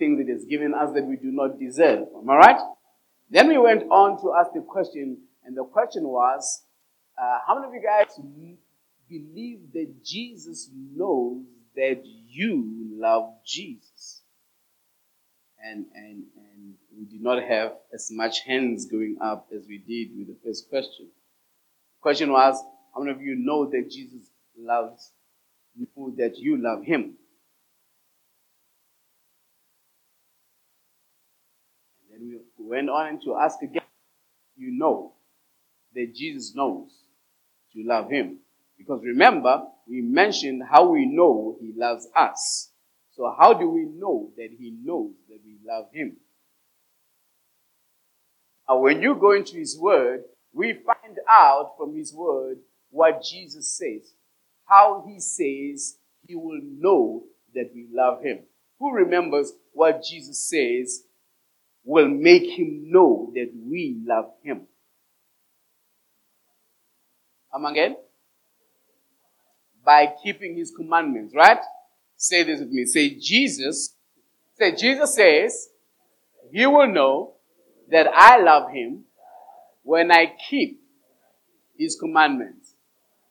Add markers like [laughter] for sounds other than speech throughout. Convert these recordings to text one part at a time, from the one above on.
things that has given us that we do not deserve. Am I right? Then we went on to ask the question, and the question was, uh, how many of you guys believe that Jesus knows that you love Jesus? And, and, and we did not have as much hands going up as we did with the first question. The question was, how many of you know that Jesus loves you, that you love him? And then we went on to ask again, you know that Jesus knows you love him. Because remember, we mentioned how we know he loves us. So how do we know that he knows that we love him? And when you go into his word, we find out from his word what Jesus says. How he says he will know that we love him. Who remembers what Jesus says will make him know that we love him? Come again? By keeping his commandments, right? Say this with me. Say, Jesus, say, Jesus says, he will know that I love him when I keep his commandments.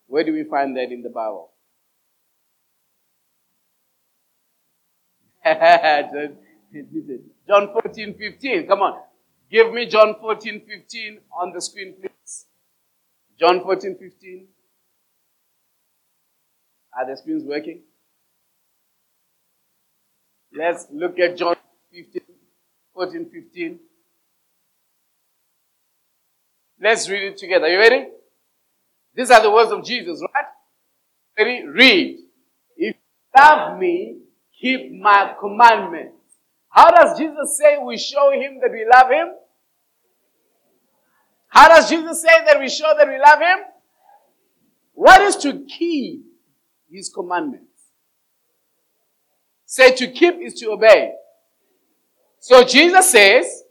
Where do we find that in the Bible? [laughs] [laughs] John 14, 15. Come on. Give me John 14, 15 on the screen, please. John 14, 15. Are the screens working? Let's look at John 15, 14, 15. Let's read it together. Are you ready? These are the words of Jesus, right? Ready? Read. If you love me, keep my commandments. How does Jesus say we show him that we love him? How does Jesus say that we show that we love him? What is to keep his commandments? Say to keep is to obey. So Jesus says,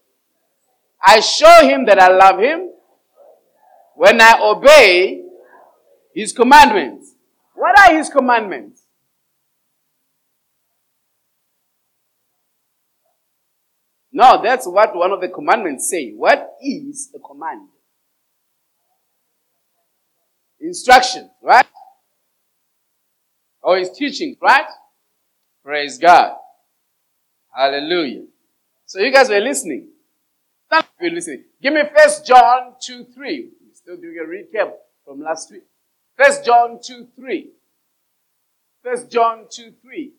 I show him that I love him when I obey his commandments. What are his commandments? No, that's what one of the commandments say. What is a command? Instruction, right? Or his teaching, right? Praise God. Hallelujah. So you guys were listening. Of you listening. Give me first John 2 3. We're still doing a recap from last week. First John 2 3. First John 2 3.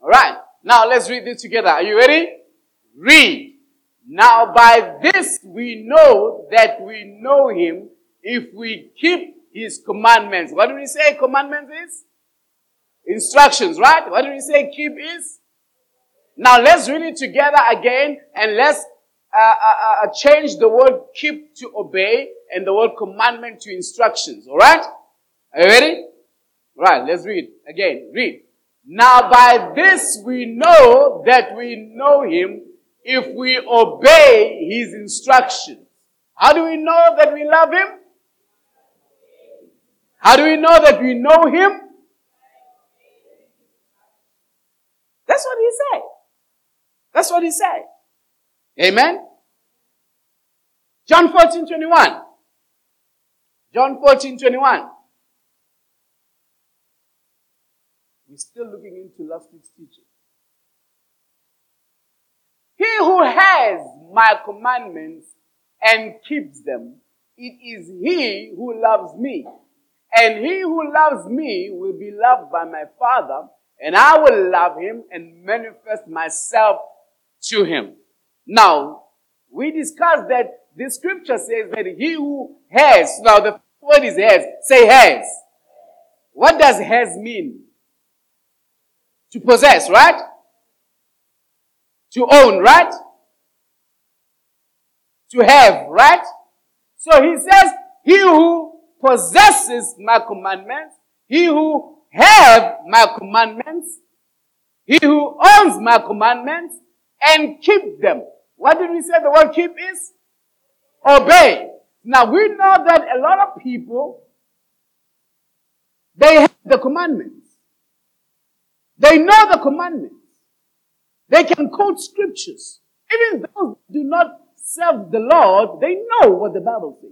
All right. Now let's read this together. Are you ready? Read. Now by this we know that we know him if we keep his commandments. What do we say commandments is? Instructions, right? What do we say keep is? Now let's read it together again and let's uh, uh, uh, change the word keep to obey and the word commandment to instructions. Alright? Are you ready? Right, let's read again. Read. Now by this we know that we know him if we obey his instructions. How do we know that we love him? How do we know that we know him? That's what he said. That's what he said. Amen. John 14, 21. John 14, 21. Still looking into last week's teaching. He who has my commandments and keeps them, it is he who loves me. And he who loves me will be loved by my Father, and I will love him and manifest myself to him. Now, we discussed that the scripture says that he who has, now the word is has, say has. What does has mean? To possess, right? To own, right? To have, right? So he says, he who possesses my commandments, he who have my commandments, he who owns my commandments, and keep them. What did we say the word keep is? Obey. Now we know that a lot of people, they have the commandments. They know the commandments. They can quote scriptures. Even those who do not serve the Lord, they know what the Bible says.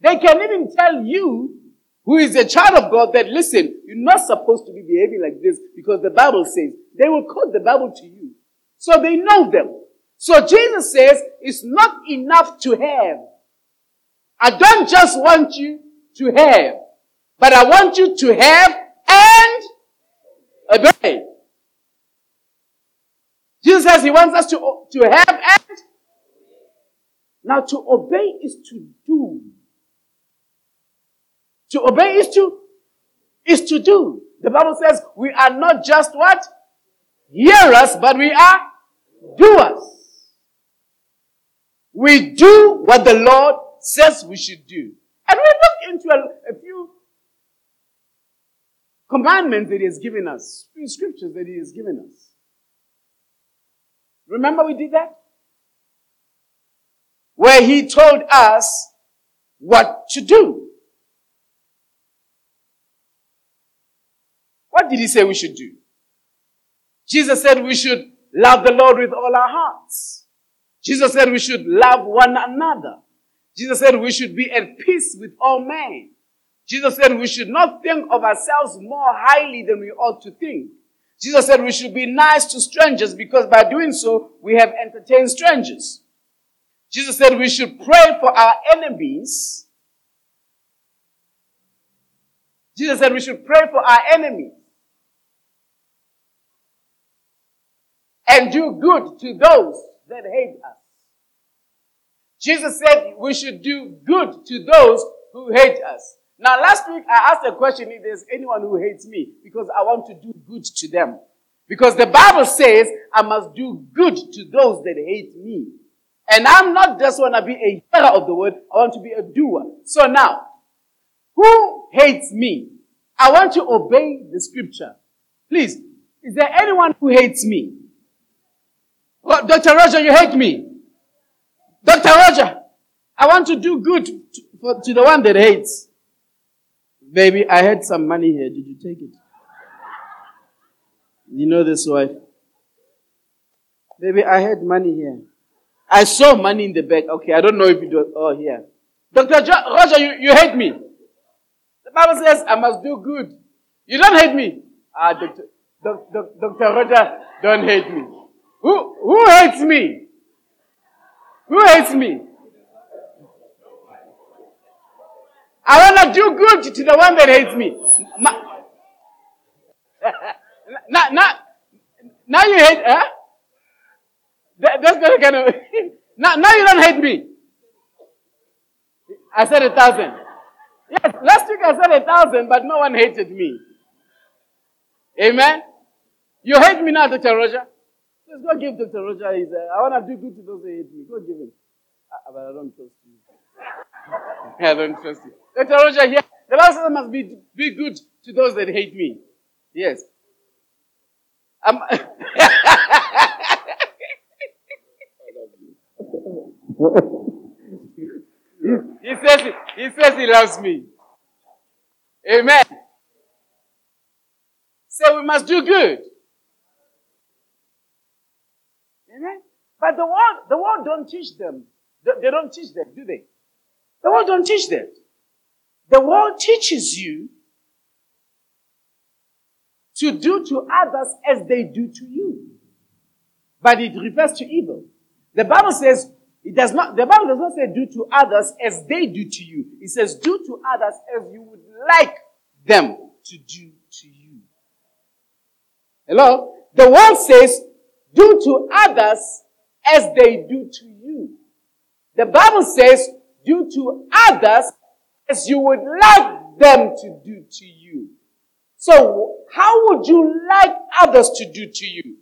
They can even tell you, who is a child of God, that listen, you're not supposed to be behaving like this because the Bible says. They will quote the Bible to you. So they know them. So Jesus says, it's not enough to have. I don't just want you to have, but I want you to have obey. Jesus says he wants us to, to have and now to obey is to do. To obey is to is to do. The Bible says we are not just what? Hearers, but we are doers. We do what the Lord says we should do. And we look into a, a commandments that He has given us, scriptures that He has given us. Remember we did that? Where He told us what to do. What did He say we should do? Jesus said we should love the Lord with all our hearts. Jesus said we should love one another. Jesus said we should be at peace with all men. Jesus said we should not think of ourselves more highly than we ought to think. Jesus said we should be nice to strangers because by doing so, we have entertained strangers. Jesus said we should pray for our enemies. Jesus said we should pray for our enemies. And do good to those that hate us. Jesus said we should do good to those who hate us. Now, last week I asked a question if there's anyone who hates me because I want to do good to them. Because the Bible says I must do good to those that hate me. And I'm not just want to be a hearer of the word, I want to be a doer. So now, who hates me? I want to obey the scripture. Please, is there anyone who hates me? Well, Dr. Roger, you hate me. Dr. Roger, I want to do good to, to the one that hates. Baby, I had some money here. Did you take it? You know this wife. Baby, I had money here. I saw money in the bag. Okay, I don't know if it was, oh, here. Dr. Jo- Roger, you, you hate me. The Bible says I must do good. You don't hate me. Ah, Dr. Dr. Dr. Roger, don't hate me. Who, who hates me? Who hates me? I want to do good to the one that hates me. now, now, now you hate, huh? That, that's of, [laughs] now, now you don't hate me. I said a thousand. Yes, last week I said a thousand, but no one hated me. Amen? You hate me now, Dr. Roger? Just go give Dr. Roger his, uh, I want to do good to those who hate me. Go give him. Uh, but I don't trust you. I don't trust you. Dr. Roger here, the Bible says I must be, be good to those that hate me. Yes. Um, he, [laughs] he says he says he loves me. Amen. So we must do good. Amen. But the world, the world don't teach them. They don't teach them, do they? The world don't teach that. The world teaches you to do to others as they do to you. But it refers to evil. The Bible says it does not, the Bible does not say do to others as they do to you. It says do to others as you would like them to do to you. Hello? The world says do to others as they do to you. The Bible says do to others as you would like them to do to you. So how would you like others to do to you?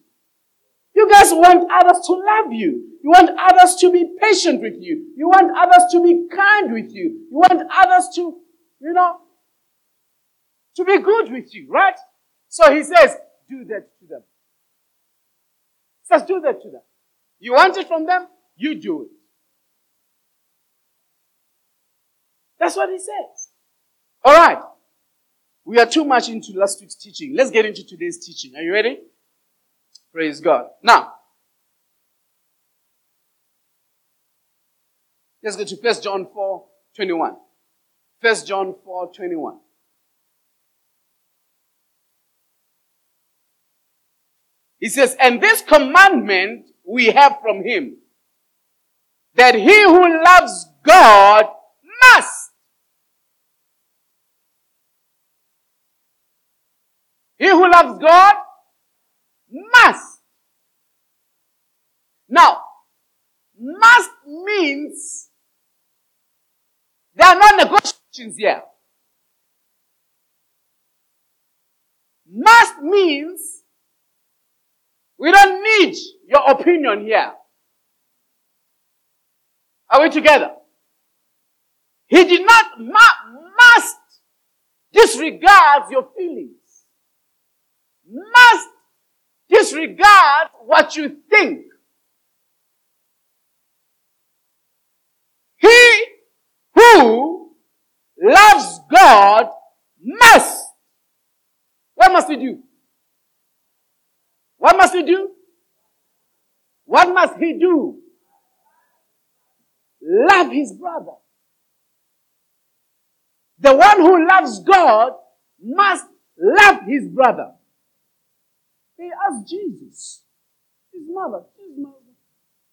You guys want others to love you. You want others to be patient with you. You want others to be kind with you. You want others to, you know, to be good with you, right? So he says, do that to them. He says, do that to them. You want it from them? You do it. That's what he says. All right. We are too much into last week's teaching. Let's get into today's teaching. Are you ready? Praise God. Now, let's go to 1 John 4 21. 1 John 4 21. He says, and this commandment we have from him, that he who loves God must. He who loves God must. Now, must means there are no negotiations here. Must means we don't need your opinion here. Are we together? He did not must disregard your feelings. Must disregard what you think. He who loves God must. What must he do? What must he do? What must he do? Love his brother. The one who loves God must love his brother. They asked Jesus, his mother, his mother.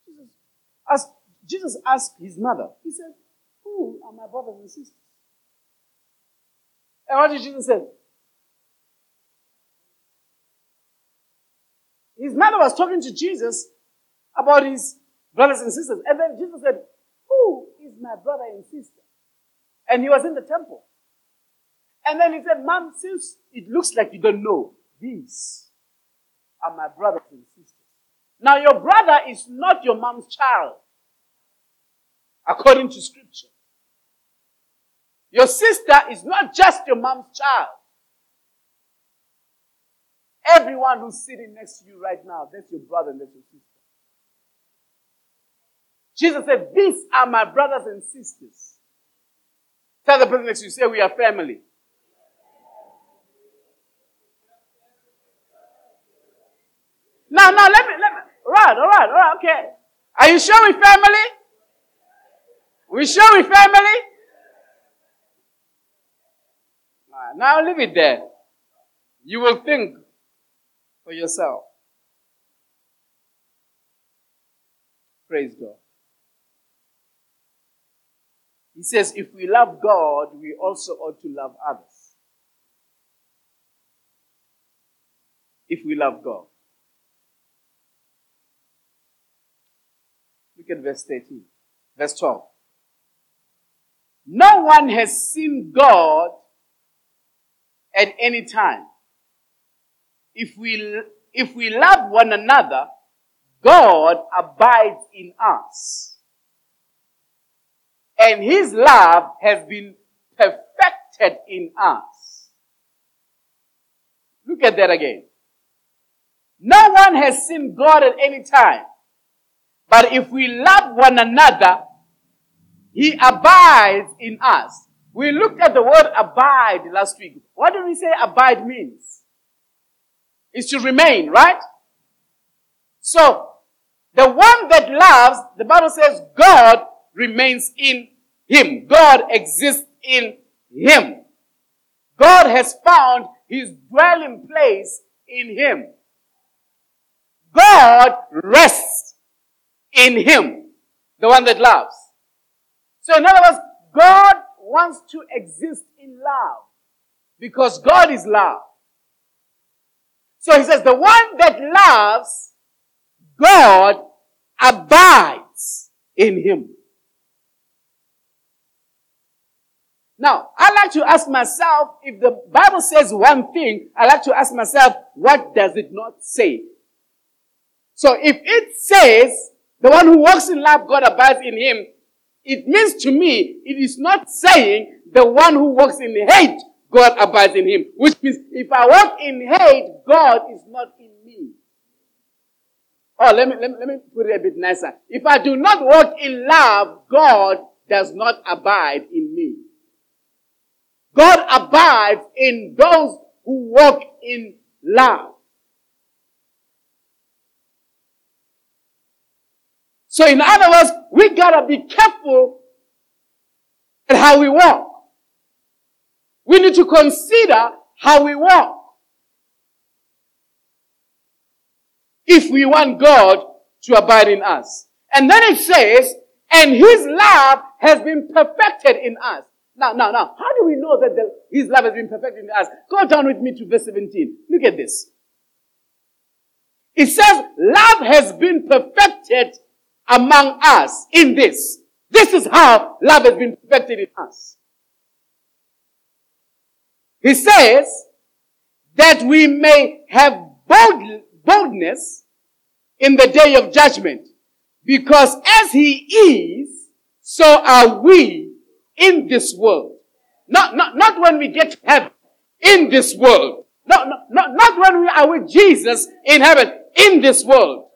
Jesus asked, Jesus asked his mother, he said, Who are my brothers and sisters? And what did Jesus say? His mother was talking to Jesus about his brothers and sisters. And then Jesus said, Who is my brother and sister? And he was in the temple. And then he said, Mom, since it looks like you don't know, these are my brothers and sisters. Now, your brother is not your mom's child, according to scripture. Your sister is not just your mom's child. Everyone who's sitting next to you right now, that's your brother and that's your sister. Jesus said, These are my brothers and sisters. Tell the person next to you, say, We are family. Now, now, let me, let me, all right, all right, all right, okay. Are you sure we family? We sure we family? now leave it there. You will think for yourself. Praise God. He says, if we love God, we also ought to love others. If we love God. Look at verse 13. Verse 12. No one has seen God at any time if we, if we love one another, God abides in us. And his love has been perfected in us. Look at that again. No one has seen God at any time. But if we love one another, he abides in us. We looked at the word abide last week. What do we say abide means? is to remain, right? So, the one that loves, the Bible says God remains in him. God exists in him. God has found his dwelling place in him. God rests in him, the one that loves. So in other words, God wants to exist in love because God is love. So he says, the one that loves God abides in him. Now, I like to ask myself, if the Bible says one thing, I like to ask myself, what does it not say? So if it says, the one who walks in love, God abides in him, it means to me, it is not saying the one who walks in hate, God abides in him. Which means if I walk in hate, God is not in me. Oh, let me, let me, let me put it a bit nicer. If I do not walk in love, God does not abide in me. God abides in those who walk in love. So in other words, we gotta be careful at how we walk. We need to consider how we walk. If we want God to abide in us. And then it says, and his love has been perfected in us. Now, now, now, how do we know that the, his love has been perfected in us? Go down with me to verse 17. Look at this. It says, love has been perfected among us in this. This is how love has been perfected in us. He says that we may have bold, boldness in the day of judgment. Because as he is, so are we in this world. Not, not, not when we get to heaven, in this world. Not, not, not when we are with Jesus in heaven, in this world.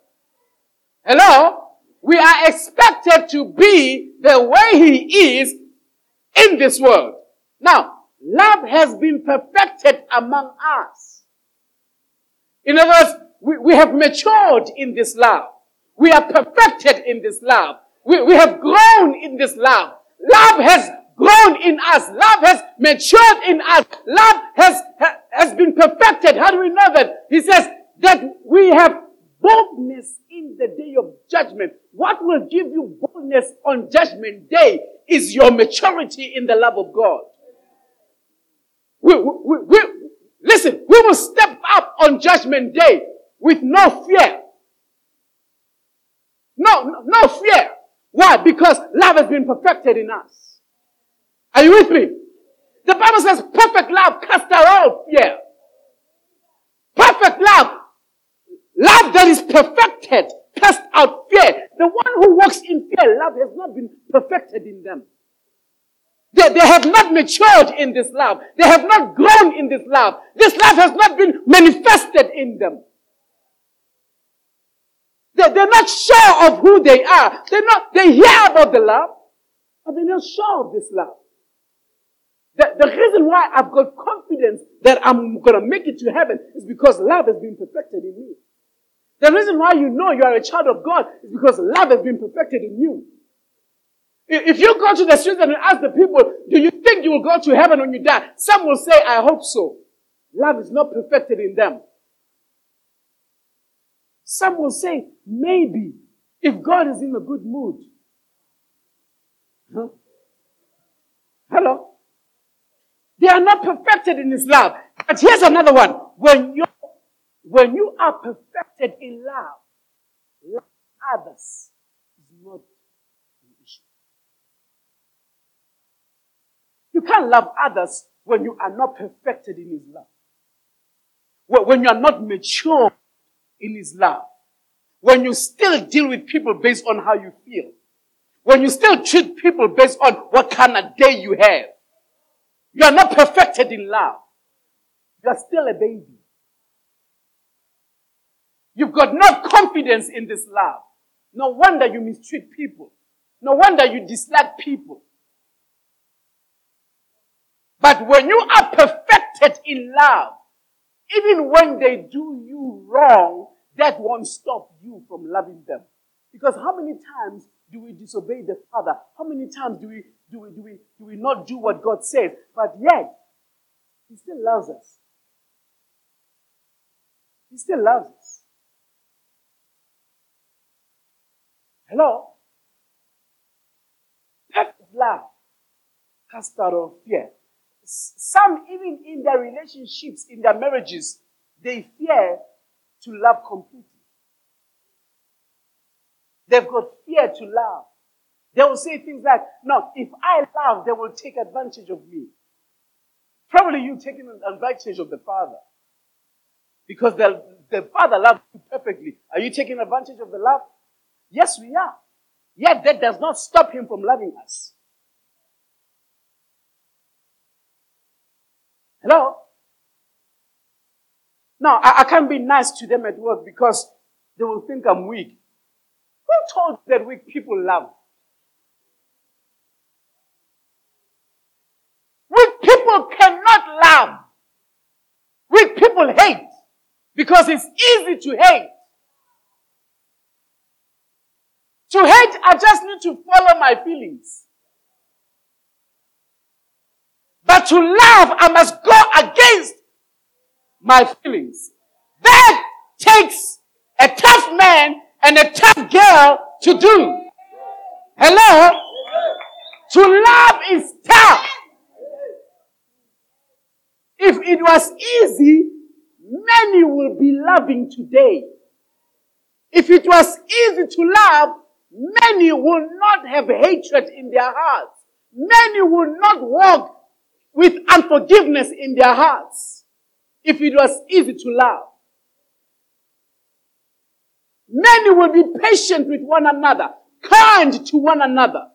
Hello? We are expected to be the way He is in this world. Now, love has been perfected among us. In other words, we, we have matured in this love. We are perfected in this love. We, we have grown in this love. Love has grown in us. Love has matured in us. Love has, has been perfected. How do we know that? He says that we have boldness in the day of judgment. What will give you boldness on judgment day is your maturity in the love of God. We, we, we, listen, we will step up on judgment day with no fear. No, no fear. Why? Because love has been perfected in us. Are you with me? The Bible says perfect love casts out all fear. Perfect love Love that is perfected cast out fear. The one who walks in fear, love has not been perfected in them. They, they have not matured in this love. They have not grown in this love. This love has not been manifested in them. They, they're not sure of who they are. They're not, they hear about the love, but they're not sure of this love. The, the reason why I've got confidence that I'm gonna make it to heaven is because love has been perfected in me. The reason why you know you are a child of God is because love has been perfected in you. If you go to the streets and ask the people, do you think you will go to heaven when you die? Some will say, I hope so. Love is not perfected in them. Some will say, maybe, if God is in a good mood. Huh? Hello? They are not perfected in His love. But here's another one. When you when you are perfected in love, love others is not an issue. You can't love others when you are not perfected in His love. When you are not mature in His love. When you still deal with people based on how you feel. When you still treat people based on what kind of day you have. You are not perfected in love. You are still a baby. You've got no confidence in this love. No wonder you mistreat people. No wonder you dislike people. But when you are perfected in love, even when they do you wrong, that won't stop you from loving them. Because how many times do we disobey the Father? How many times do we, do we, do we, do we not do what God says? But yet, He still loves us. He still loves us. Hello? Perfect love cast out of fear. Some, even in their relationships, in their marriages, they fear to love completely. They've got fear to love. They will say things like, no, if I love, they will take advantage of me. Probably you taking advantage of the father. Because the, the father loves you perfectly. Are you taking advantage of the love? Yes, we are. Yet that does not stop him from loving us. Hello? Now, I, I, can't be nice to them at work because they will think I'm weak. Who told that weak people love? Weak people cannot love. Weak people hate because it's easy to hate. To hate, I just need to follow my feelings. But to love, I must go against my feelings. That takes a tough man and a tough girl to do. Hello? To love is tough. If it was easy, many will be loving today. If it was easy to love, many will not have hatred in their hearts. Many will not walk with unforgiveness in their hearts. If it was easy to love. Many will be patient with one another, kind to one another.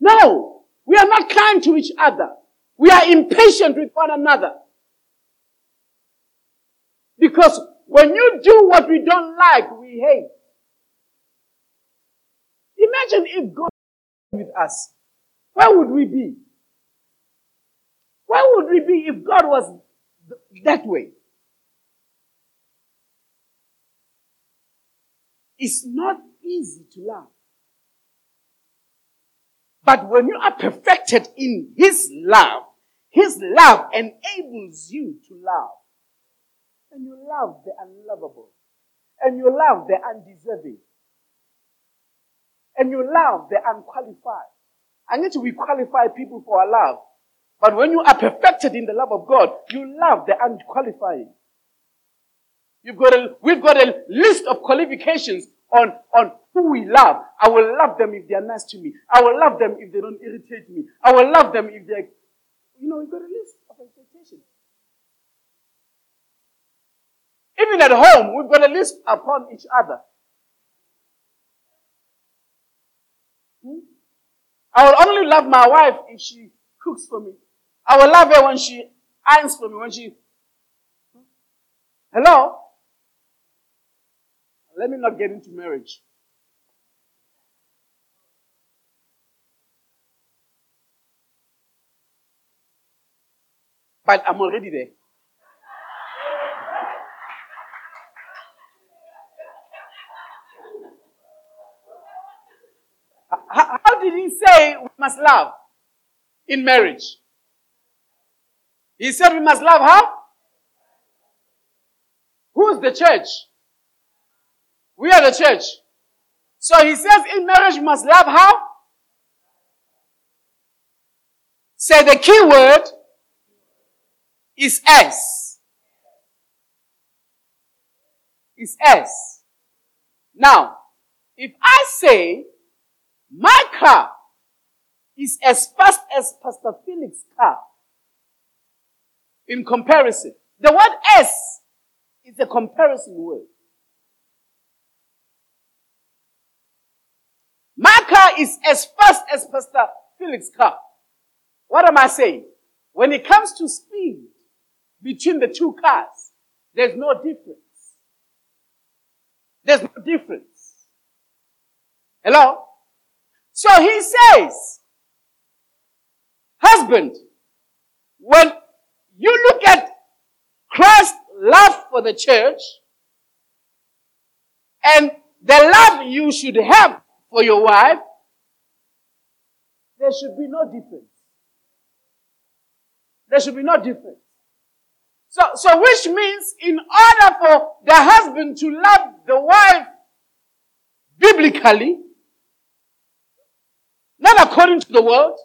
No, we are not kind to each other. We are impatient with one another. Because when you do what we don't like, we hate. Imagine if God was with us. Where would we be? Where would we be if God was that way? It's not easy to love. But when you are perfected in His love, His love enables you to love. And you love the unlovable. And you love the undeserving. And you love the unqualified. I need to qualify people for our love. But when you are perfected in the love of God, you love the unqualified. You've got a, we've got a list of qualifications on, on who we love. I will love them if they are nice to me. I will love them if they don't irritate me. I will love them if they're, you know, we've got a list of expectations. Even at home, we've got a list upon each other. Hmm? I will only love my wife if she cooks for me. I will love her when she irons for me, when she. Hello? Let me not get into marriage. But I'm already there. How, how did he say we must love in marriage? He said we must love how? Who's the church? We are the church. So he says in marriage we must love how? Say the key word is S. Is S. Now, if I say my car is as fast as Pastor Felix's car in comparison, the word S is a comparison word. My car is as fast as Pastor Felix's car. What am I saying? When it comes to speed between the two cars, there's no difference. There's no difference. Hello? So he says, husband, when you look at Christ's love for the church and the love you should have for your wife, there should be no difference. There should be no difference. So, so which means in order for the husband to love the wife biblically, not according to the world,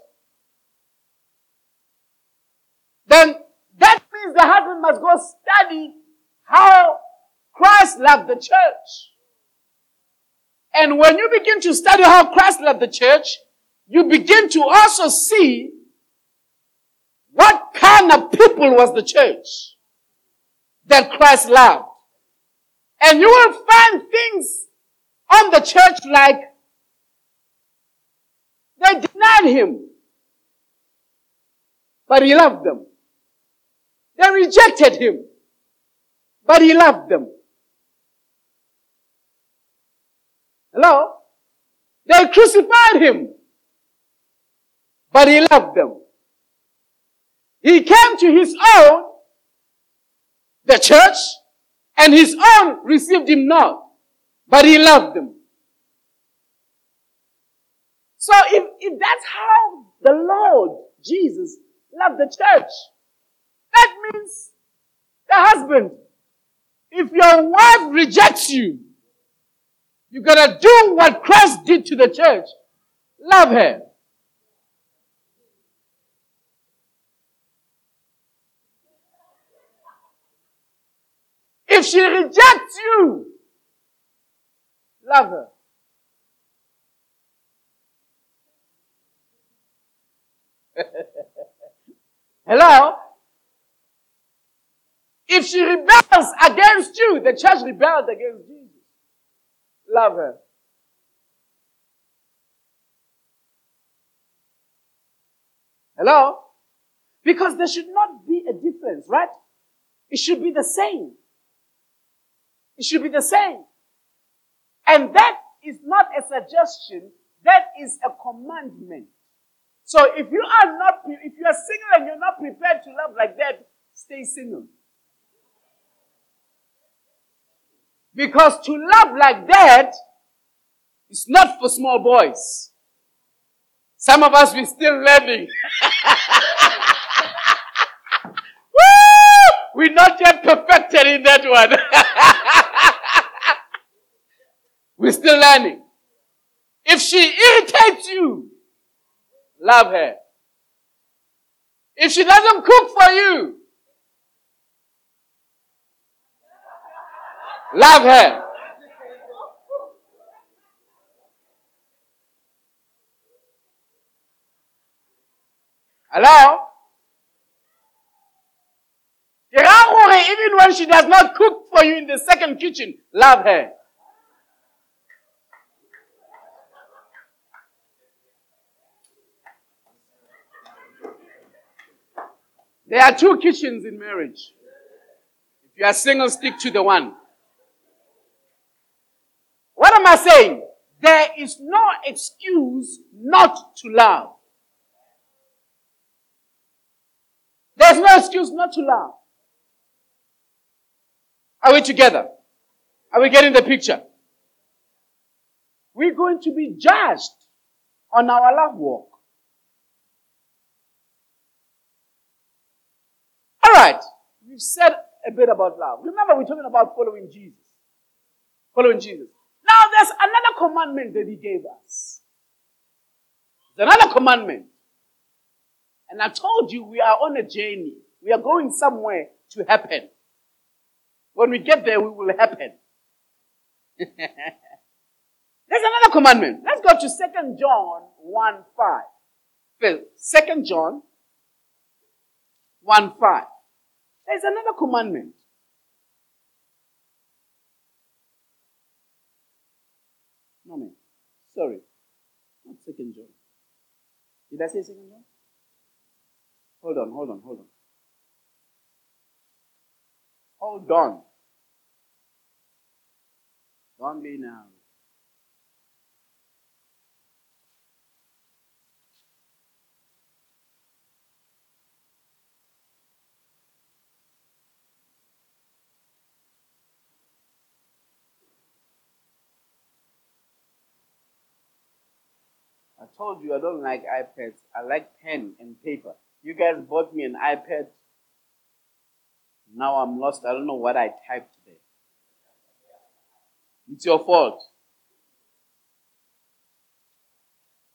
then that means the husband must go study how Christ loved the church. And when you begin to study how Christ loved the church, you begin to also see what kind of people was the church that Christ loved. And you will find things on the church like denied him, but he loved them. They rejected him, but he loved them. Hello? They crucified him. But he loved them. He came to his own, the church, and his own received him not. But he loved them. So if, if that's how the Lord Jesus loved the church, that means the husband, if your wife rejects you, you gotta do what Christ did to the church. Love her. If she rejects you, love her. [laughs] Hello? If she rebels against you, the church rebelled against Jesus. Love her. Hello? Because there should not be a difference, right? It should be the same. It should be the same. And that is not a suggestion, that is a commandment. So if you are not, if you are single and you're not prepared to love like that, stay single. Because to love like that is not for small boys. Some of us, we're still learning. [laughs] we're not yet perfected in that one. [laughs] we're still learning. If she irritates you, love her. If she doesn't cook for you, love her. Hello? Even when she does not cook for you in the second kitchen, love her. There are two kitchens in marriage. If you are single, stick to the one. What am I saying? There is no excuse not to love. There's no excuse not to love. Are we together? Are we getting the picture? We're going to be judged on our love walk. All right. We've said a bit about love. Remember, we're talking about following Jesus. Following Jesus. Now, there's another commandment that he gave us. There's another commandment. And I told you we are on a journey. We are going somewhere to happen. When we get there, we will happen. [laughs] There's another commandment. Let's go to 2 John 1 5. 2 John 1 5. There's another commandment. No, man. Sorry. Not 2 John. Did I say 2 John? Hold on, hold on, hold on. Hold on. Don't be now. Told you I don't like iPads. I like pen and paper. You guys bought me an iPad now I'm lost. I don't know what I typed there. It's your fault.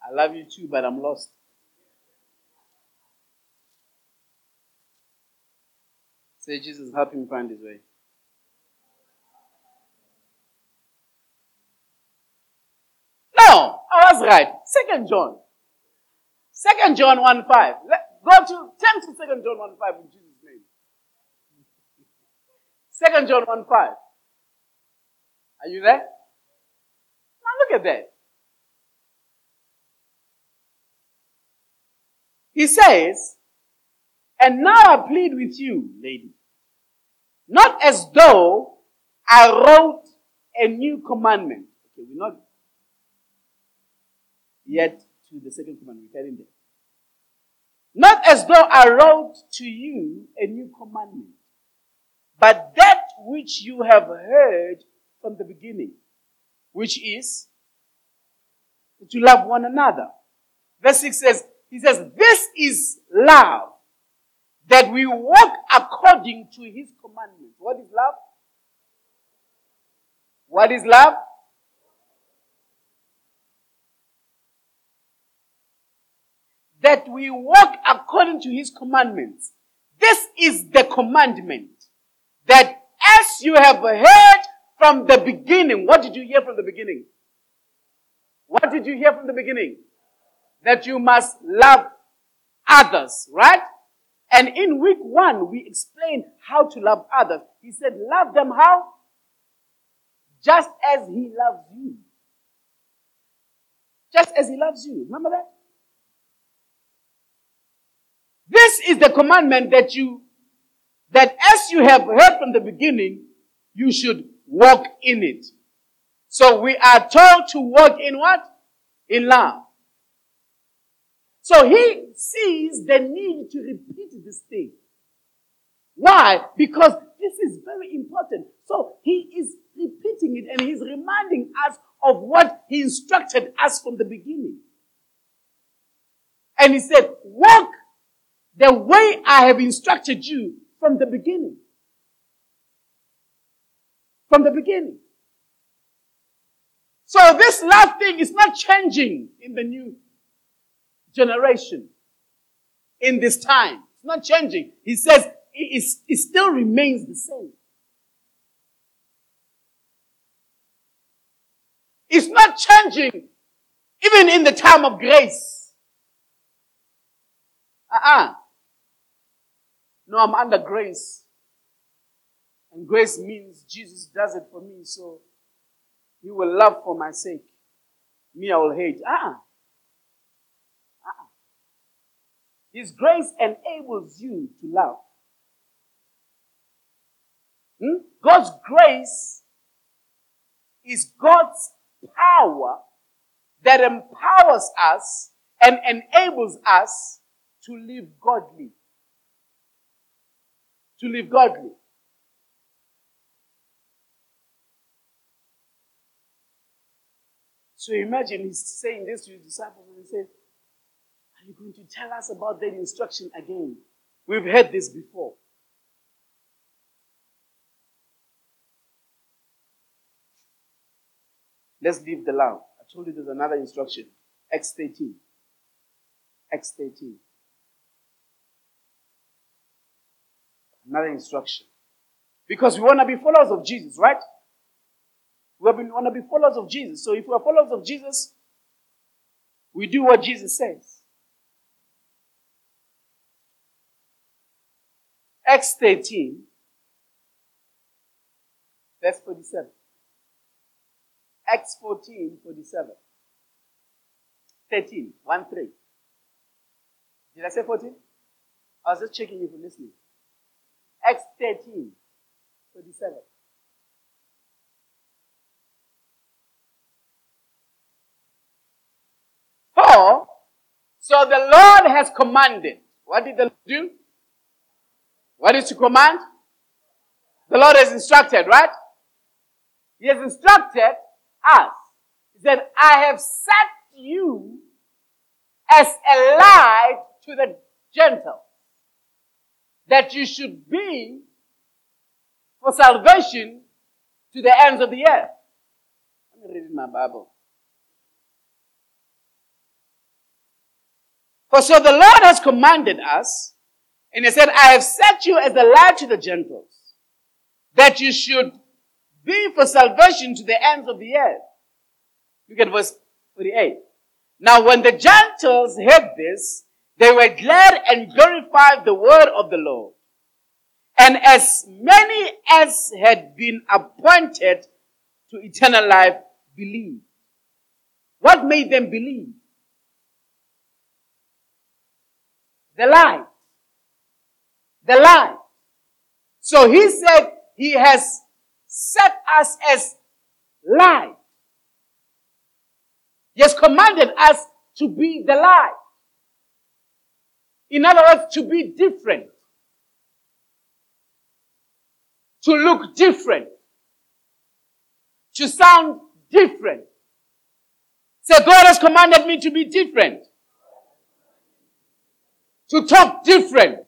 I love you too, but I'm lost. Say, Jesus, help him find his way. No, Was right. Second John. Second John 1 5. Go to, turn to Second John 1 5 in Jesus' name. Second John 1 5. Are you there? Now look at that. He says, and now I plead with you, lady, not as though I wrote a new commandment. Okay, we're not yet to the second commandment. We're getting there. Not as though I wrote to you a new commandment, but that which you have heard from the beginning. which is to love one another. Verse 6 says, He says, This is love, that we walk according to His commandments. What is love? What is love? That we walk according to His commandments. This is the commandment that as you have heard from the beginning, what did you hear from the beginning? What did you hear from the beginning? That you must love others, right? And in week one, we explained how to love others. He said, love them how? Just as he loves you. Just as he loves you. Remember that? This is the commandment that you, that as you have heard from the beginning, you should walk in it. So we are told to walk in what? In love. So he sees the need to repeat this thing. Why? Because this is very important. So he is repeating it and he's reminding us of what he instructed us from the beginning. And he said, walk the way I have instructed you from the beginning. From the beginning. So this last thing is not changing in the new generation. In this time. It's not changing. He says it, is, it still remains the same. It's not changing even in the time of grace. Uh-uh. No, I'm under grace. And grace means Jesus does it for me, so he will love for my sake. Me, I will hate. Ah. ah. His grace enables you to love. Hmm? God's grace is God's power that empowers us and enables us to live godly. To live godly. So imagine he's saying this to his disciples and he says, Are you going to tell us about that instruction again? We've heard this before. Let's leave the lamb. I told you there's another instruction. Acts 13. Acts 13. Another instruction. Because we want to be followers of Jesus, right? We want to be followers of Jesus. So if we are followers of Jesus, we do what Jesus says. Acts 13, verse 47. Acts 14, 47. 13, 1 3. Did I say 14? I was just checking if you're listening. Acts 13, 47. For, so the Lord has commanded. What did the Lord do? What is to command? The Lord has instructed, right? He has instructed us. He said, I have set you as a light to the Gentiles, that you should be for salvation to the ends of the earth. Let me read my Bible. For so the Lord has commanded us, and he said, I have set you as a light to the Gentiles, that you should be for salvation to the ends of the earth. Look at verse 48. Now when the Gentiles heard this, they were glad and glorified the word of the Lord. And as many as had been appointed to eternal life believed. What made them believe? The light. The light. So he said he has set us as light. He has commanded us to be the light. In other words, to be different. To look different. To sound different. So God has commanded me to be different. To talk different.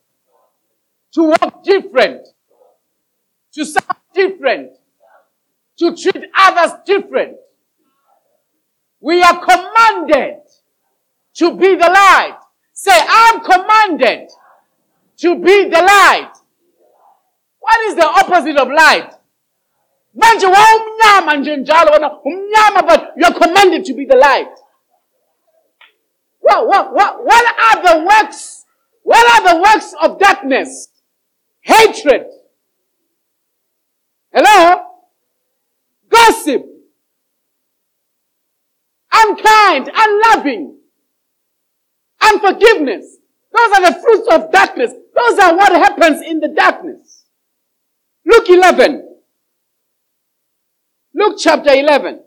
To walk different. To sound different. To treat others different. We are commanded to be the light. Say, I'm commanded to be the light. What is the opposite of light? manje wawumnyama nje njalo umnyama but you're commanded to be the light. What, what, what, what are the works what are the works of darkness? Hatred. Hello? Gossip. Unkind unloving unforgiveness those are the fruits of darkness those are what happens in the darkness luke 11 Luke chapter 11.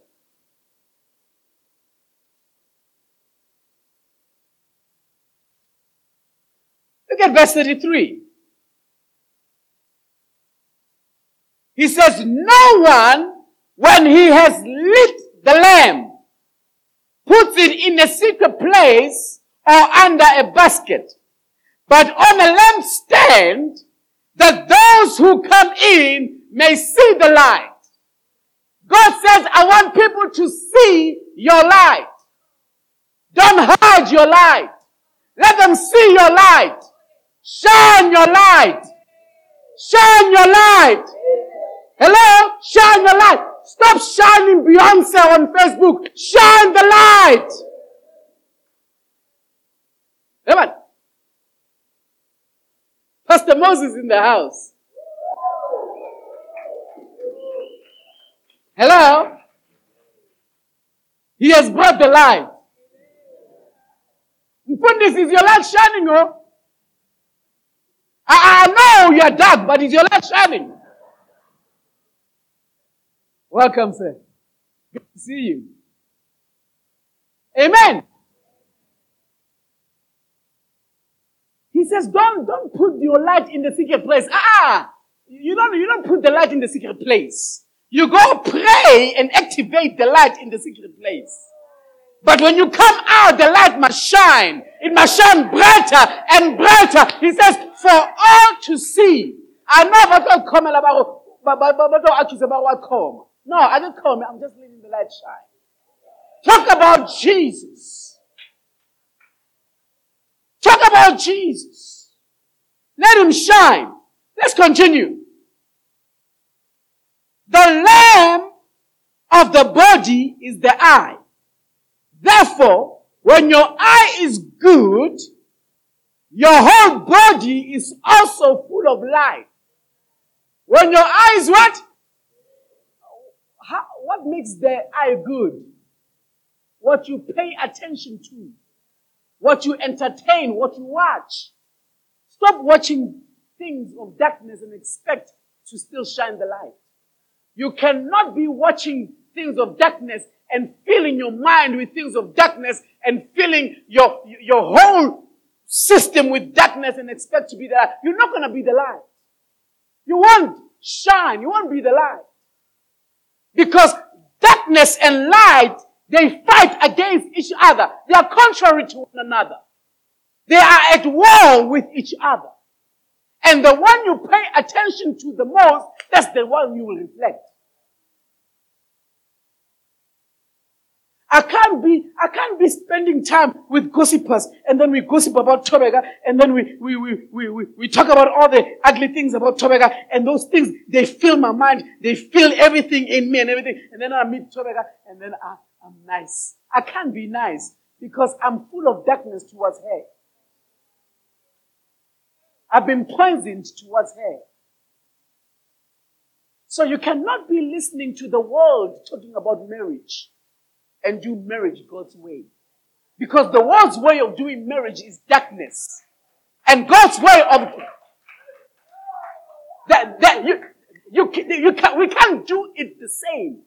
Look at verse 33. He says, No one, when he has lit the lamp, puts it in a secret place or under a basket, but on a lampstand, that those who come in may see the light. God says, I want people to see your light. Don't hide your light. Let them see your light. Shine your light. Shine your light. Hello? Shine your light. Stop shining Beyonce on Facebook. Shine the light. Amen. Pastor Moses in the house. Hello? He has brought the light. This is your light shining, oh? I, I know you are dark, but is your light shining? Welcome, sir. Good to see you. Amen. He says, don't, don't put your light in the secret place. Ah, you don't, you don't put the light in the secret place. You go pray and activate the light in the secret place. But when you come out, the light must shine. It must shine brighter and brighter. He says, for all to see. I know if I come about, but but but don't accuse about what come. No, I don't come. I'm just letting the light shine. Talk about Jesus. Talk about Jesus. Let him shine. Let's continue. The lamp of the body is the eye. Therefore, when your eye is good, your whole body is also full of light. When your eye is what? How, what makes the eye good? What you pay attention to. What you entertain, what you watch. Stop watching things of darkness and expect to still shine the light. You cannot be watching things of darkness and filling your mind with things of darkness and filling your, your whole system with darkness and expect to be the light. You're not going to be the light. You won't shine. You won't be the light. Because darkness and light, they fight against each other. They are contrary to one another. They are at war with each other. And the one you pay attention to the most, that's the one you will reflect. I can't be, I can't be spending time with gossipers and then we gossip about Thobeka and then we, we, we, we, we, we talk about all the ugly things about Thobeka and those things, they fill my mind, they fill everything in me and everything. And then I meet Thobeka and then I, I'm nice. I can't be nice because I'm full of darkness towards her. I've been poisoned towards her. So you cannot be listening to the world talking about marriage and do marriage God's way. Because the world's way of doing marriage is darkness. And God's way of that, that you, you, you can, we can't do it the same.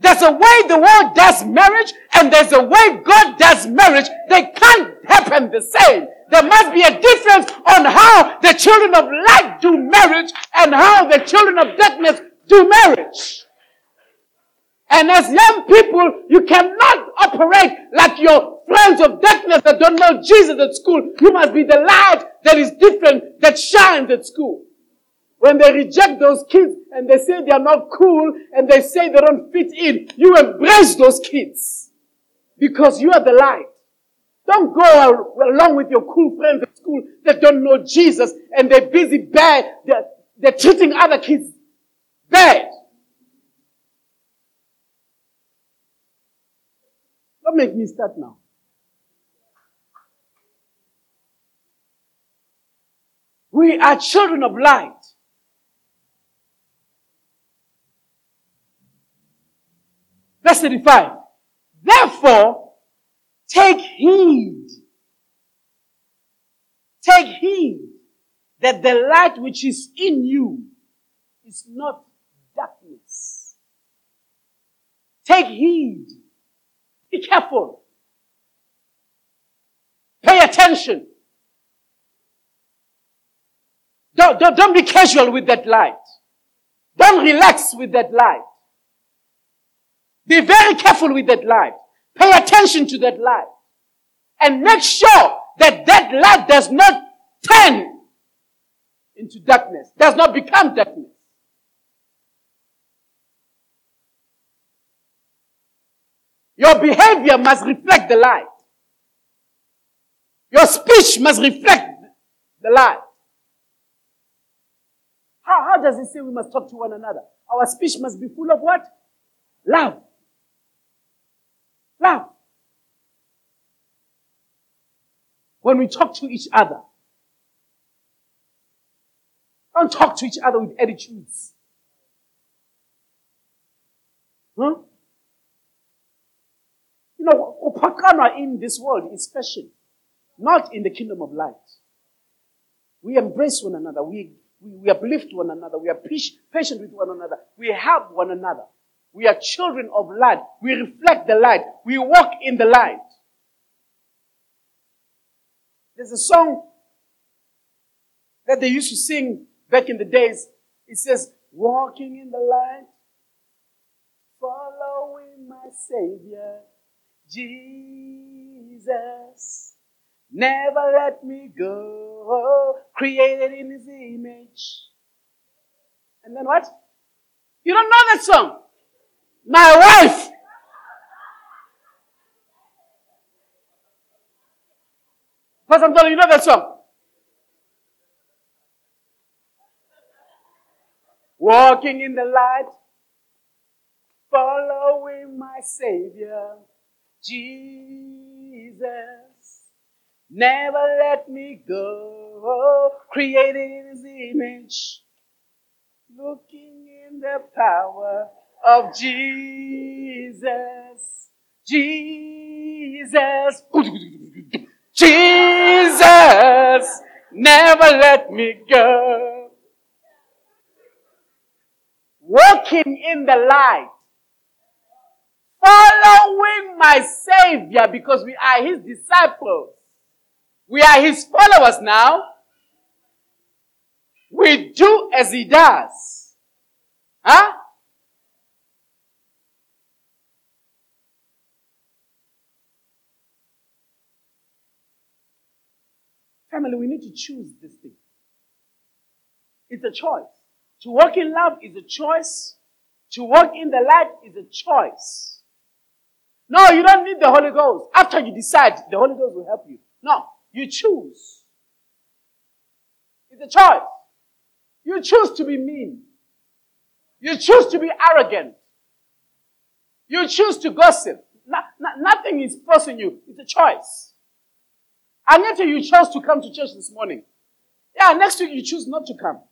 There's a way the world does marriage and there's a way God does marriage. They can't happen the same. There must be a difference on how the children of light do marriage and how the children of darkness do marriage. And as young people, you cannot operate like your friends of darkness that don't know Jesus at school. You must be the light that is different, that shines at school. When they reject those kids and they say they are not cool and they say they don't fit in, you embrace those kids because you are the light. Don't go along with your cool friends at school that don't know Jesus and they're busy bad. They're, they're treating other kids bad. Don't make me start now. We are children of light. Verse 35. Therefore, take heed. Take heed that the light which is in you is not darkness. Take heed. Be careful. Pay attention. Don't, don't, don't be casual with that light. Don't relax with that light. Be very careful with that light. Pay attention to that light. And make sure that that light does not turn into darkness, does not become darkness. Your behavior must reflect the light. Your speech must reflect the light. How, how does it say we must talk to one another? Our speech must be full of what? Love. Love. When we talk to each other, don't talk to each other with attitudes. Huh? You know, Upakana in this world is special, not in the kingdom of light. We embrace one another. We, we, we uplift one another. We are patient with one another. We help one another. We are children of light. We reflect the light. We walk in the light. There's a song that they used to sing back in the days. It says, walking in the light, following my savior, Jesus. Never let me go, created in his image. And then what? You don't know that song. My wife. Pastor Antonio, you know that song? Walking in the light, following my Savior, Jesus. Never let me go, created in His image, looking in the power of Jesus. Jesus. Jesus. Never let me go. Walking in the light. Following my Savior because we are His disciples. We are His followers now. We do as He does. Huh? Family, we need to choose this thing. It's a choice. To walk in love is a choice. To walk in the light is a choice. No, you don't need the Holy Ghost. After you decide, the Holy Ghost will help you. No, you choose. It's a choice. You choose to be mean. You choose to be arrogant. You choose to gossip. No, no, nothing is forcing you. It's a choice. And yet you chose to come to church this morning. Yeah, next week you choose not to come.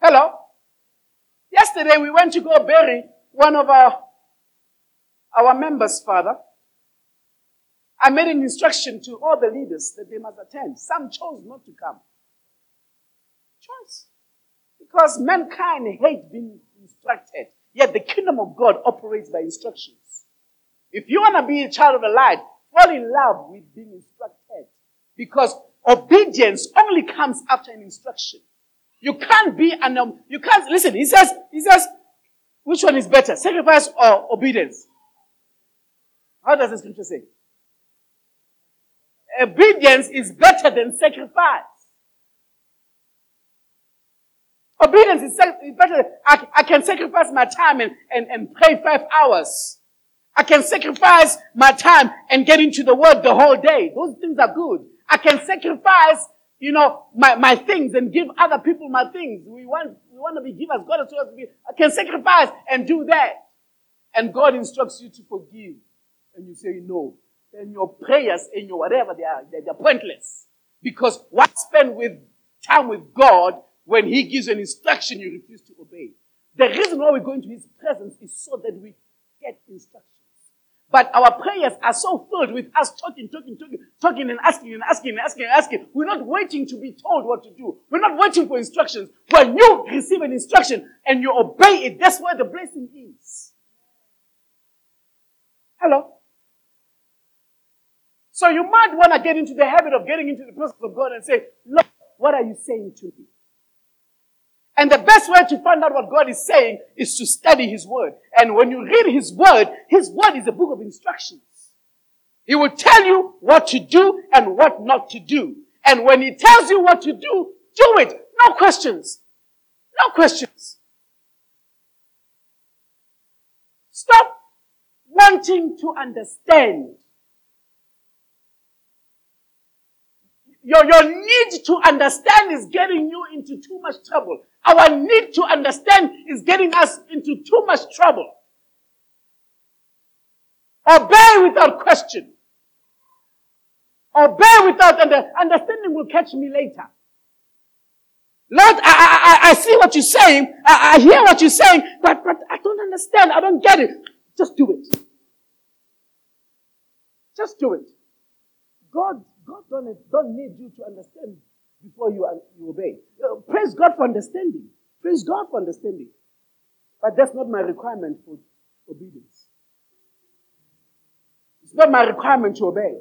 Hello? Yesterday we went to go bury one of our, our members' father. I made an instruction to all the leaders that they must attend. Some chose not to come. Choice. Because mankind hate being instructed. Yet the kingdom of God operates by instructions. If you want to be a child of the light, fall in love with being instructed. Because obedience only comes after an instruction. You can't be an, um, you can't, listen, he says, he says, which one is better, sacrifice or obedience? How does the scripture say? Obedience is better than sacrifice. Obedience is better. I, I can sacrifice my time and, and, and pray five hours. I can sacrifice my time and get into the word the whole day. Those things are good. I can sacrifice, you know, my, my things and give other people my things. We want, we want to be givers. God has told us to be, I can sacrifice and do that. And God instructs you to forgive. And you say no. Then your prayers and your whatever, they are, they're, they're pointless. Because what spend with time with God when He gives an instruction you refuse to obey. The reason why we go into His presence is so that we get instructions. But our prayers are so filled with us talking, talking, talking, talking and asking and asking and asking and asking. We're not waiting to be told what to do. We're not waiting for instructions. When you receive an instruction and you obey it, that's where the blessing is. Hello? So you might want to get into the habit of getting into the presence of God and say, Lord, what are you saying to me? And the best way to find out what God is saying is to study His Word. And when you read His Word, His Word is a book of instructions. He will tell you what to do and what not to do. And when He tells you what to do, do it. No questions. No questions. Stop wanting to understand. Your, your need to understand is getting you into too much trouble. Our need to understand is getting us into too much trouble. Obey without question. Obey without under, understanding will catch me later. Lord, I, I, I see what you're saying. I, I hear what you're saying, but, but I don't understand. I don't get it. Just do it. Just do it. God, God don't, don't need you to understand before you, you obey. Uh, praise God for understanding. Praise God for understanding. But that's not my requirement for obedience. It's not my requirement to obey.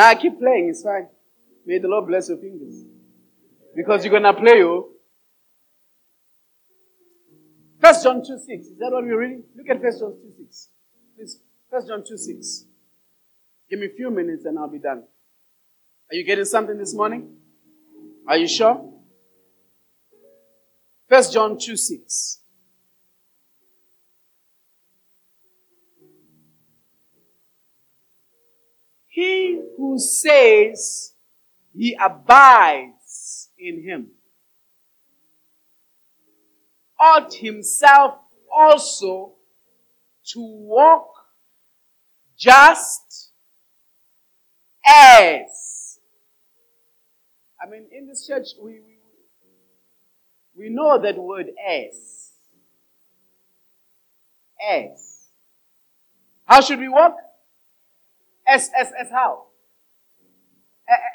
Now I keep playing, it's fine. May the Lord bless your fingers. Because you're gonna play, oh. First John 2 6. Is that what we're reading? Look at First John 2 6. Please. First John 2 6. Give me a few minutes and I'll be done. Are you getting something this morning? Are you sure? First John 2 6. He who says he abides in him ought himself also to walk just as. I mean, in this church, we, we, know that word as. As. How should we walk? As, as, as how?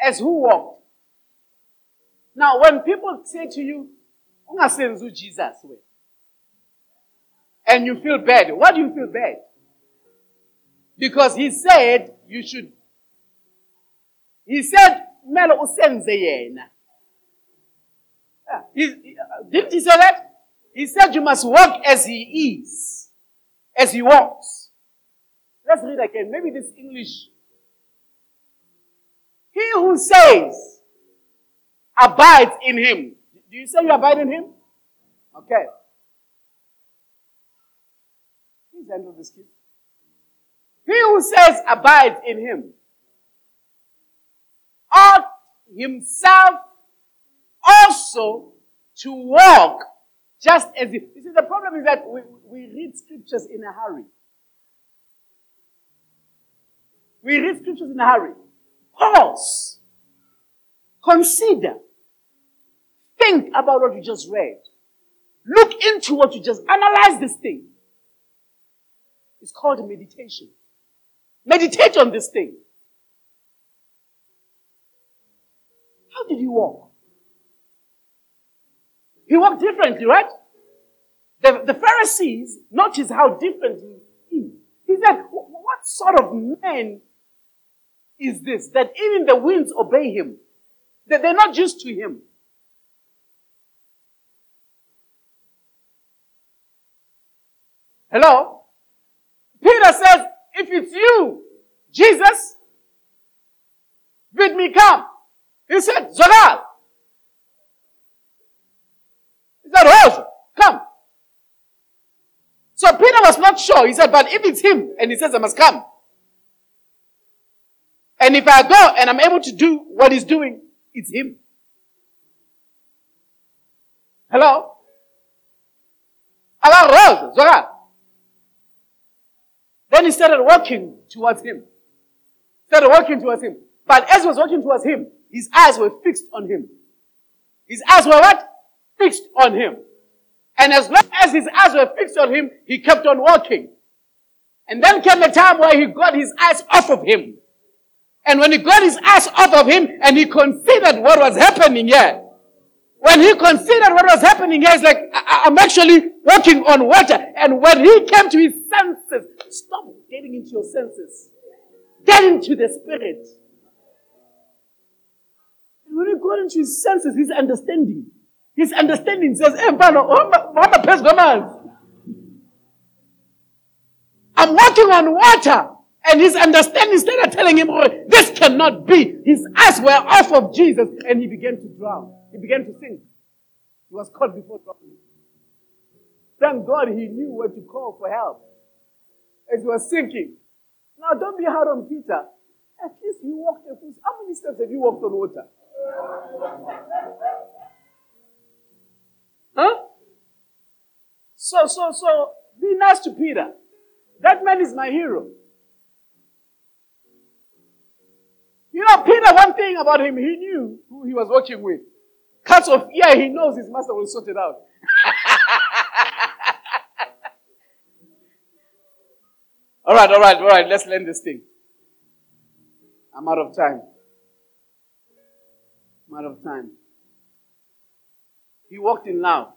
As who walked? Now, when people say to you, ungasenzi Jesus way, and you feel bad, why do you feel bad? Because he said you should. He said, "Melo usenze yena." Uh, didn't he say that? He said you must walk as he is, as he walks. Let's read again. Maybe this English. He who says abides in him. Do you say you abide in him? Okay. Please handle this kid. He who says abides in him ought himself also to walk just as if. You see, the problem is that we, we read scriptures in a hurry. We read scriptures in a hurry. Pause. Consider. Think about what you just read. Look into what you just analyze this thing. It's called meditation. Meditate on this thing. How did he walk? He walked differently, right? The, the Pharisees noticed how different he is. He said, What sort of man is this that even the winds obey him? That they're not used to him. Hello? Peter says, if it's you, Jesus, bid me come. He said, Zonal. He said, Rose, come. So Peter was not sure. He said, but if it's him, and he says, I must come. And if I go and I'm able to do what he's doing, it's him. Hello? Hello, Rose, Zonal. Then he started walking towards him. Started walking towards him. But as he was walking towards him, his eyes were fixed on him. His eyes were what? Fixed on him. And as long as his eyes were fixed on him, he kept on walking. And then came a time where he got his eyes off of him. And when he got his eyes off of him and he considered what was happening here, when he considered what was happening here, he's like, I'm actually walking on water. And when he came to his senses, stop getting into your senses. Get into the spirit. And when he got into his senses, his understanding, his understanding says, eh, hey, I'm walking on water. And his understanding instead of telling him, oh, this cannot be. His eyes were off of Jesus and he began to drown. He began to sink. He was caught before drowning. Thank God he knew where to call for help as he was sinking. Now don't be hard on Peter. At least he walked a foot. How many steps have you walked on water? Huh? So, so, so, be nice to Peter. That man is my hero. Thing about him, he knew who he was working with. Cuts of ear, he knows his master will sort it out. [laughs] all right, all right, all right, let's learn this thing. I'm out of time. I'm out of time. He walked in love.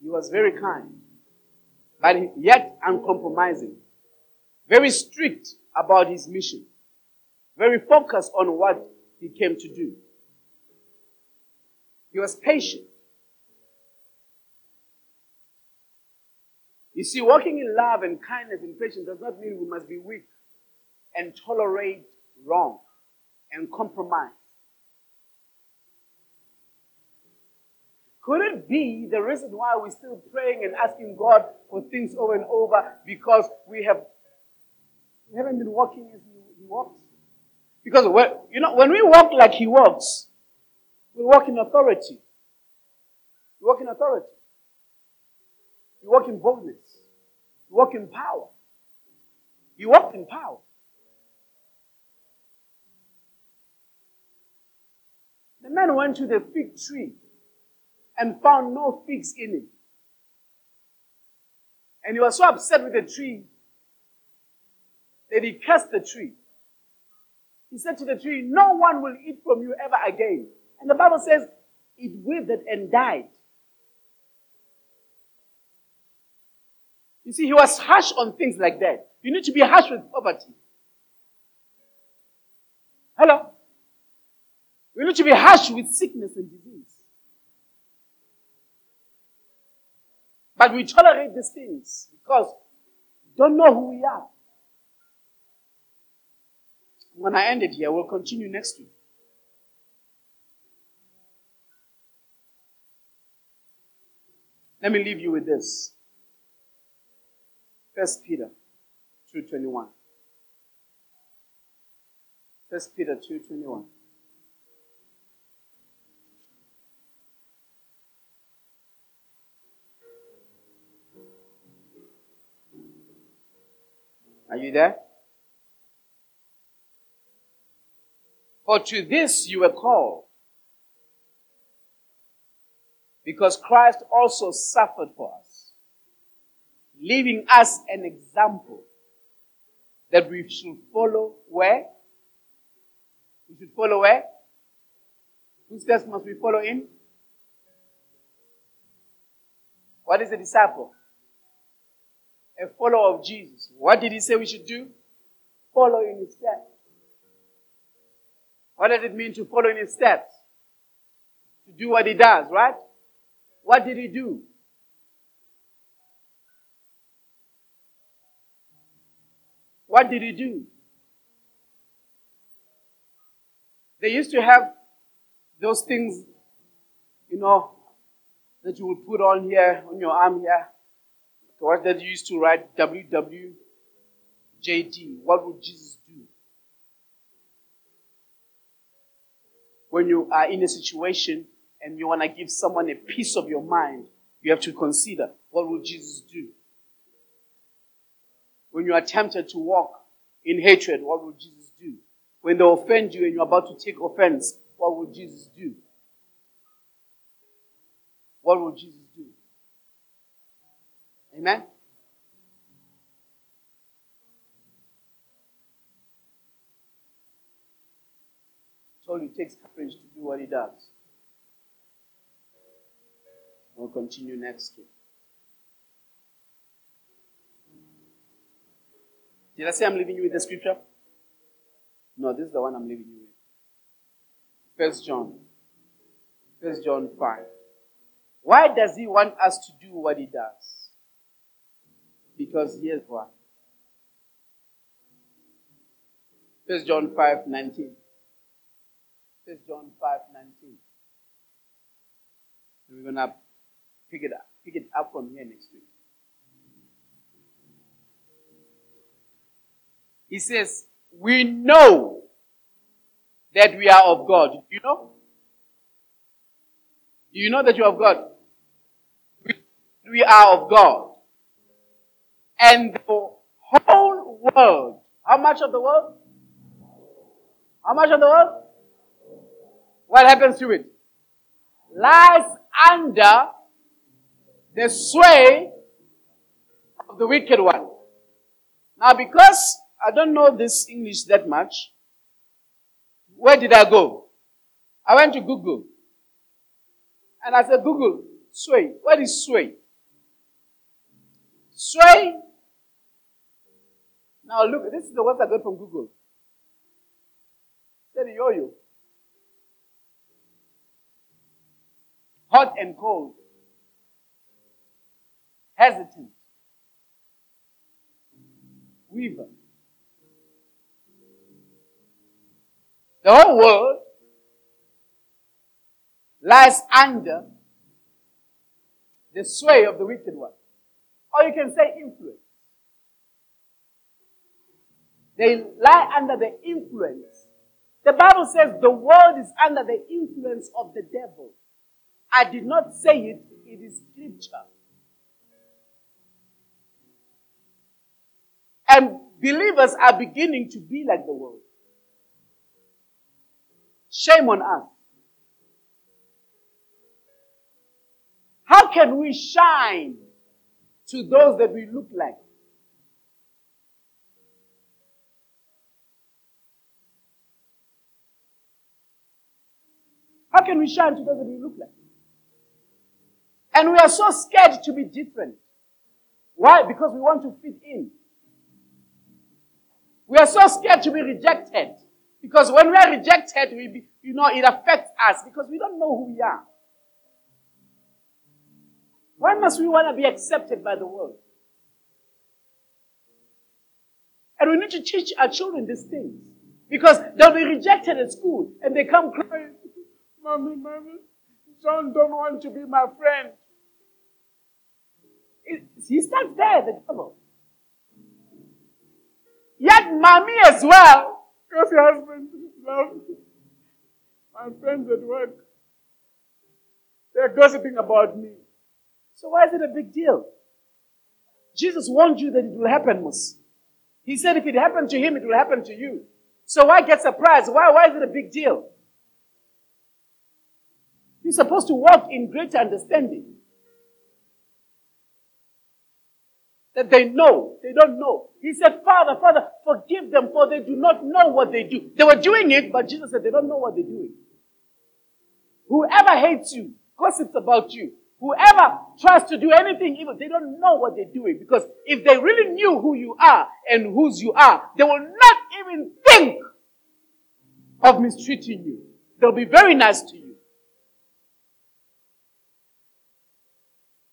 He was very kind, but yet uncompromising. Very strict about his mission very focused on what he came to do. He was patient. You see, walking in love and kindness and patience does not mean we must be weak and tolerate wrong and compromise. Could it be the reason why we're still praying and asking God for things over and over because we have we haven't been walking as He walks? Because when, you know, when we walk like he walks, we walk in authority. We walk in authority. We walk in boldness. We walk in power. He walked in power. The man went to the fig tree and found no figs in it. And he was so upset with the tree that he cursed the tree. He said to the tree, No one will eat from you ever again. And the Bible says, it withered and died. You see, he was harsh on things like that. You need to be harsh with poverty. Hello? You need to be harsh with sickness and disease. But we tolerate these things because we don't know who we are. When I end it here, we'll continue next week. Let me leave you with this. First Peter 2.21. First Peter 2.21. Are you there? For to this you were called. Because Christ also suffered for us, leaving us an example that we should follow where? We should follow where? Whose steps must we follow in? What is a disciple? A follower of Jesus. What did he say we should do? Follow in his steps. What does it mean to follow in his steps? To do what he does, right? What did he do? What did he do? They used to have those things, you know, that you would put on here, on your arm here. What that you used to write WWJD. What would Jesus do? When you are in a situation and you want to give someone a piece of your mind, you have to consider what will Jesus do? When you are tempted to walk in hatred, what will Jesus do? When they offend you and you're about to take offense, what will Jesus do? What will Jesus do? Amen? You it takes courage to do what he does. We'll continue next week. Did I say I'm leaving you with the scripture? No, this is the one I'm leaving you with. First John. First John 5. Why does he want us to do what he does? Because here's why. First John 5 19. John 5 19. we're gonna pick it up, pick it up from here next week. He says, We know that we are of God. Do you know? Do you know that you are of God? We are of God. And the whole world, how much of the world? How much of the world? What happens to it? Lies under the sway of the wicked one. Now, because I don't know this English that much. Where did I go? I went to Google. And I said, Google, sway. What is sway? Sway. Now look, this is the words I got from Google. Said yo-yo. Hot and cold. Hesitant. Weaver. The whole world lies under the sway of the wicked one. Or you can say influence. They lie under the influence. The Bible says the world is under the influence of the devil. I did not say it, it is scripture. And believers are beginning to be like the world. Shame on us. How can we shine to those that we look like? How can we shine to those that we look like? And we are so scared to be different. Why? Because we want to fit in. We are so scared to be rejected. Because when we are rejected, we be, you know, it affects us because we don't know who we are. Why must we want to be accepted by the world? And we need to teach our children these things. Because they'll be rejected at school and they come crying, Mommy, Mommy, John don't want to be my friend. He starts there, the devil. Yet mommy as well because your husband loves my friends at work. They're gossiping about me. So why is it a big deal? Jesus warned you that it will happen, Mus. He said if it happened to him, it will happen to you. So why get surprised? Why, why is it a big deal? You're supposed to walk in greater understanding. That they know. They don't know. He said, Father, Father, forgive them for they do not know what they do. They were doing it, but Jesus said they don't know what they're doing. Whoever hates you, gossips about you, whoever tries to do anything evil, they don't know what they're doing. Because if they really knew who you are and whose you are, they will not even think of mistreating you. They'll be very nice to you.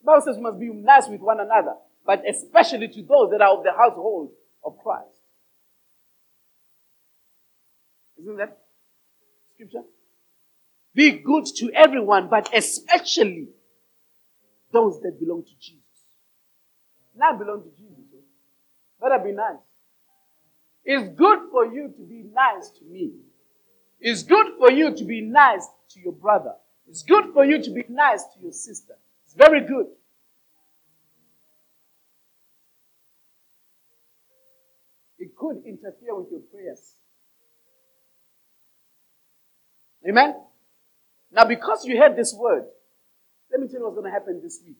The Bible says we must be nice with one another but especially to those that are of the household of Christ. Isn't that scripture? Be good to everyone, but especially those that belong to Jesus. Now belong to Jesus. Eh? Better be nice. It's good for you to be nice to me. It's good for you to be nice to your brother. It's good for you to be nice to your sister. It's very good. Could interfere with your prayers. Amen? Now, because you heard this word, let me tell you what's going to happen this week.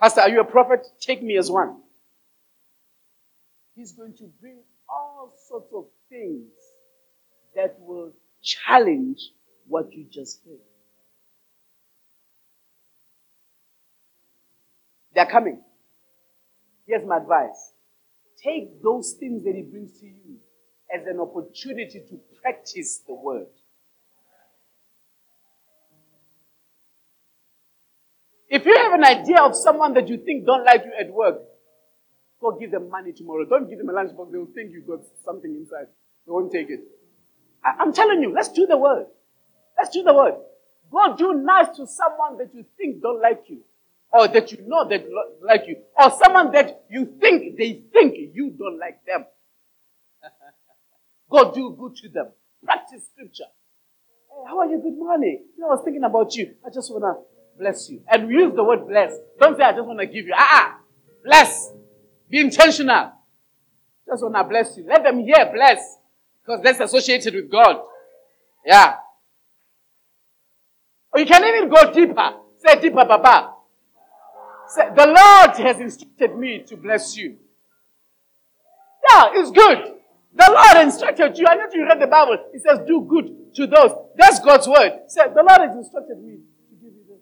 Pastor, are you a prophet? Take me as one. He's going to bring all sorts of things that will challenge what you just heard. They're coming. Here's my advice. Take those things that he brings to you as an opportunity to practice the word. If you have an idea of someone that you think don't like you at work, go give them money tomorrow. Don't give them a lunchbox. They'll think you've got something inside. They won't take it. I- I'm telling you, let's do the word. Let's do the word. Go do nice to someone that you think don't like you or that you know that like you, or someone that you think they think you don't like them. [laughs] Go do good to them. Practice scripture. Hey, how are you? Good morning. You know, I was thinking about you. I just want to bless you. And use the word bless. Don't say, I just want to give you. Ah, ah, bless. Be intentional. Just want to bless you. Let them hear bless. Because that's associated with God. Yeah. Or you can even go deeper. Say deeper, Papa. Say, the Lord has instructed me to bless you. Yeah, it's good. The Lord instructed you. I know you read the Bible. It says, do good to those. That's God's word. Say, the Lord has instructed me to give you this.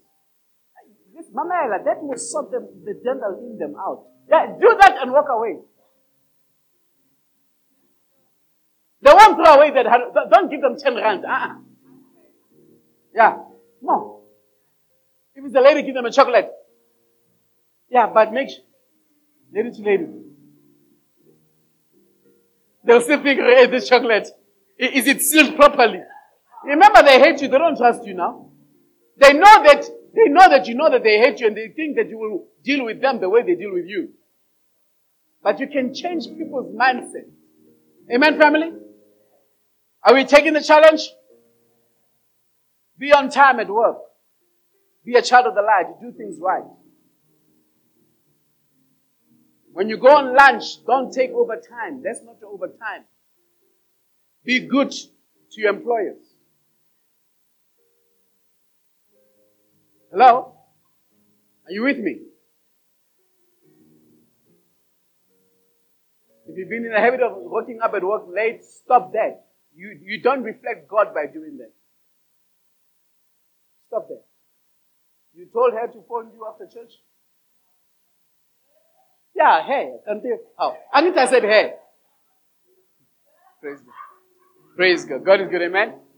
This Mama that will sort them, the devil in them out. Yeah, do that and walk away. They won't throw away that. Don't give them 10 rand. Uh-uh. Yeah. No. If it's lady, give them a chocolate. Yeah, but make sure. Lady to lady. They'll still think, hey, this chocolate, is it sealed properly? Remember, they hate you. They don't trust you now. They know that, they know that you know that they hate you and they think that you will deal with them the way they deal with you. But you can change people's mindset. Amen, family? Are we taking the challenge? Be on time at work. Be a child of the light. Do things right. When you go on lunch, don't take overtime. That's not overtime. Be good to your employers. Hello? Are you with me? If you've been in the habit of waking up at work late, stop that. You, you don't reflect God by doing that. Stop that. You told her to phone you after church? Yeah, hey, until oh, Anita said hey. Praise God. Praise God. God is good, amen.